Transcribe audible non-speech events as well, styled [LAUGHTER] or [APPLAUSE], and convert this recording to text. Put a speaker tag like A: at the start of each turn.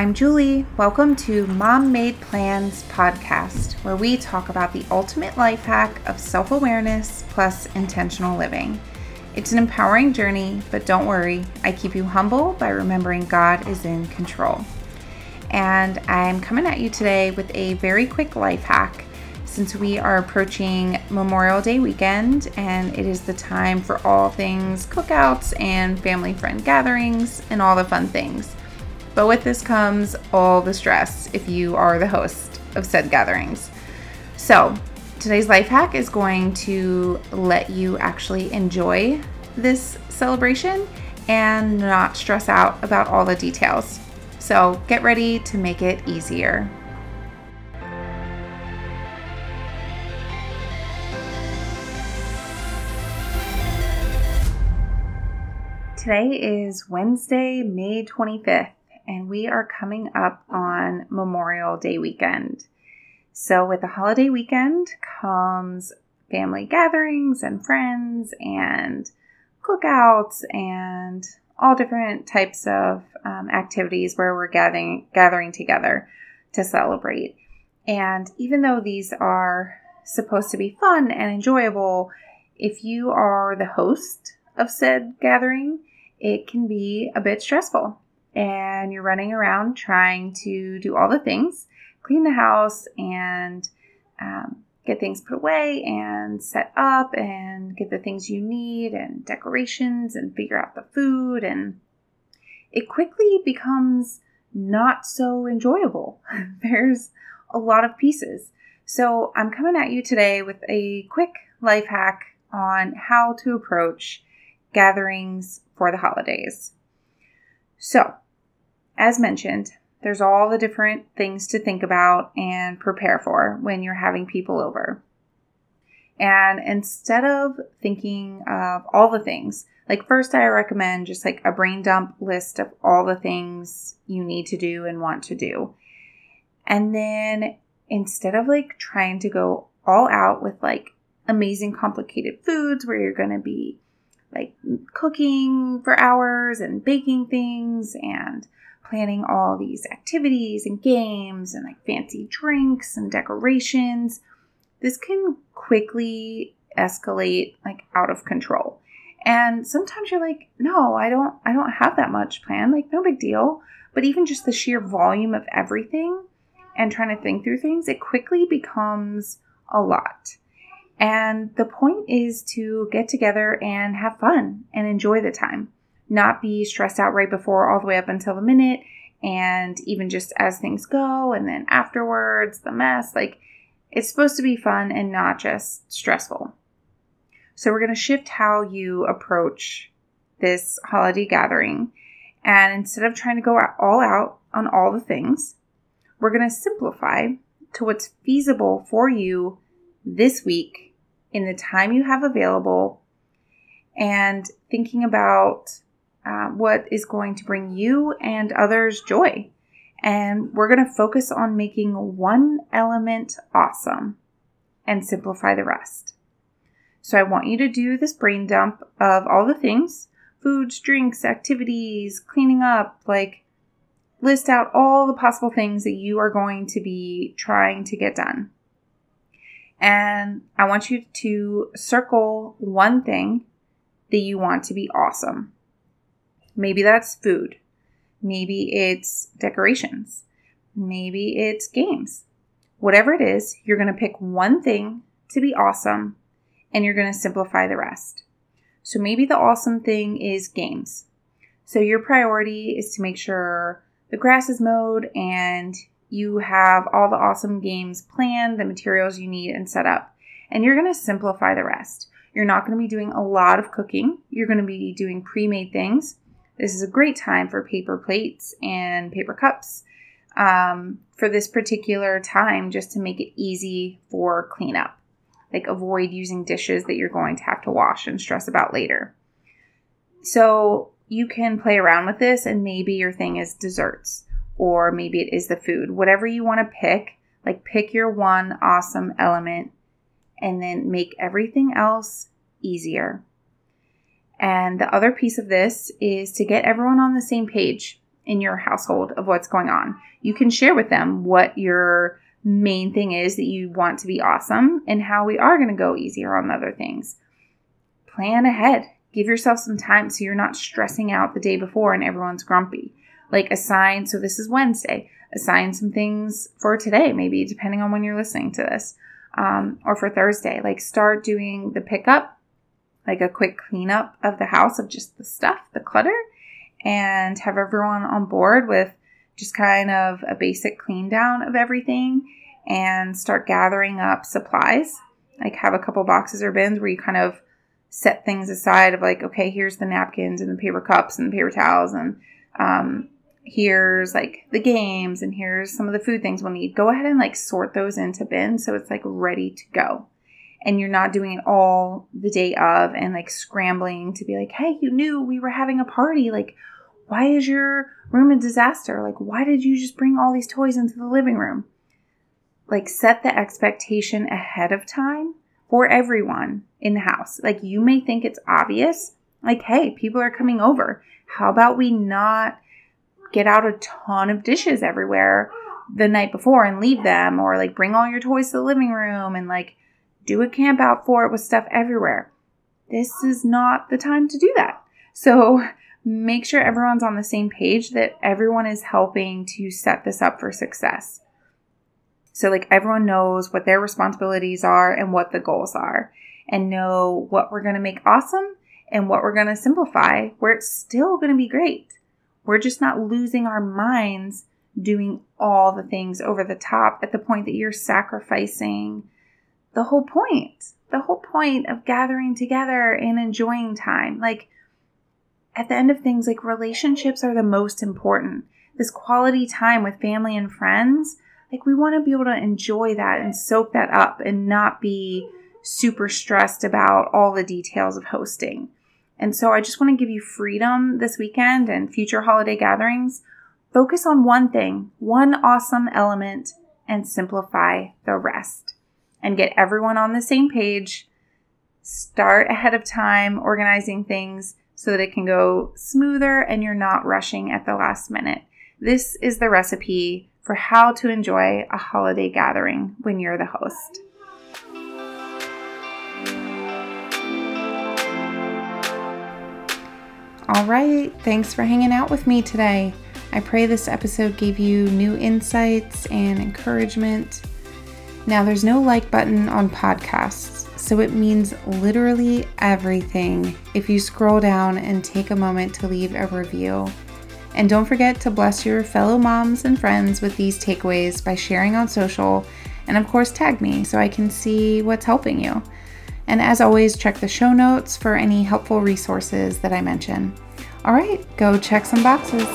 A: I'm Julie. Welcome to Mom Made Plans podcast, where we talk about the ultimate life hack of self awareness plus intentional living. It's an empowering journey, but don't worry, I keep you humble by remembering God is in control. And I'm coming at you today with a very quick life hack since we are approaching Memorial Day weekend and it is the time for all things cookouts and family friend gatherings and all the fun things. But with this comes all the stress if you are the host of said gatherings. So, today's life hack is going to let you actually enjoy this celebration and not stress out about all the details. So, get ready to make it easier. Today is Wednesday, May 25th, and we are coming up on Memorial Day weekend. So, with the holiday weekend comes family gatherings and friends and cookouts and all different types of um, activities where we're gathering gathering together to celebrate. And even though these are supposed to be fun and enjoyable, if you are the host of said gathering, it can be a bit stressful. And you're running around trying to do all the things, clean the house, and um, get things put away and set up and get the things you need and decorations and figure out the food. And it quickly becomes not so enjoyable. [LAUGHS] There's a lot of pieces. So I'm coming at you today with a quick life hack on how to approach gatherings for the holidays. So, as mentioned, there's all the different things to think about and prepare for when you're having people over. And instead of thinking of all the things, like first I recommend just like a brain dump list of all the things you need to do and want to do. And then instead of like trying to go all out with like amazing complicated foods where you're going to be like cooking for hours and baking things and planning all these activities and games and like fancy drinks and decorations. This can quickly escalate like out of control. And sometimes you're like, "No, I don't I don't have that much planned. Like no big deal." But even just the sheer volume of everything and trying to think through things, it quickly becomes a lot. And the point is to get together and have fun and enjoy the time, not be stressed out right before all the way up until the minute and even just as things go and then afterwards, the mess. Like it's supposed to be fun and not just stressful. So we're going to shift how you approach this holiday gathering. And instead of trying to go all out on all the things, we're going to simplify to what's feasible for you this week in the time you have available and thinking about uh, what is going to bring you and others joy. And we're going to focus on making one element awesome and simplify the rest. So I want you to do this brain dump of all the things foods, drinks, activities, cleaning up, like list out all the possible things that you are going to be trying to get done. And I want you to circle one thing that you want to be awesome. Maybe that's food. Maybe it's decorations. Maybe it's games. Whatever it is, you're going to pick one thing to be awesome and you're going to simplify the rest. So maybe the awesome thing is games. So your priority is to make sure the grass is mowed and you have all the awesome games planned, the materials you need, and set up. And you're going to simplify the rest. You're not going to be doing a lot of cooking. You're going to be doing pre made things. This is a great time for paper plates and paper cups um, for this particular time just to make it easy for cleanup. Like, avoid using dishes that you're going to have to wash and stress about later. So, you can play around with this, and maybe your thing is desserts or maybe it is the food. Whatever you want to pick, like pick your one awesome element and then make everything else easier. And the other piece of this is to get everyone on the same page in your household of what's going on. You can share with them what your main thing is that you want to be awesome and how we are going to go easier on the other things. Plan ahead. Give yourself some time so you're not stressing out the day before and everyone's grumpy. Like assign, so this is Wednesday, assign some things for today, maybe depending on when you're listening to this, um, or for Thursday. Like start doing the pickup, like a quick cleanup of the house of just the stuff, the clutter, and have everyone on board with just kind of a basic clean down of everything and start gathering up supplies. Like have a couple boxes or bins where you kind of set things aside of like, okay, here's the napkins and the paper cups and the paper towels and um, here's like the games and here's some of the food things we'll need. Go ahead and like sort those into bins so it's like ready to go. And you're not doing it all the day of and like scrambling to be like, hey, you knew we were having a party. Like, why is your room a disaster? Like, why did you just bring all these toys into the living room? Like, set the expectation ahead of time for everyone in the house. Like, you may think it's obvious, like, hey, people are coming over. How about we not get out a ton of dishes everywhere the night before and leave them, or like bring all your toys to the living room and like do a camp out for it with stuff everywhere? This is not the time to do that. So, make sure everyone's on the same page that everyone is helping to set this up for success. So, like, everyone knows what their responsibilities are and what the goals are, and know what we're going to make awesome and what we're going to simplify where it's still going to be great. We're just not losing our minds doing all the things over the top at the point that you're sacrificing the whole point. The whole point of gathering together and enjoying time. Like, at the end of things, like relationships are the most important. This quality time with family and friends, like we want to be able to enjoy that and soak that up and not be super stressed about all the details of hosting. And so I just want to give you freedom this weekend and future holiday gatherings. Focus on one thing, one awesome element, and simplify the rest. And get everyone on the same page. Start ahead of time organizing things so that it can go smoother and you're not rushing at the last minute. This is the recipe for how to enjoy a holiday gathering when you're the host. All right, thanks for hanging out with me today. I pray this episode gave you new insights and encouragement. Now, there's no like button on podcasts so it means literally everything if you scroll down and take a moment to leave a review. And don't forget to bless your fellow moms and friends with these takeaways by sharing on social and, of course, tag me so I can see what's helping you. And as always, check the show notes for any helpful resources that I mention. All right, go check some boxes.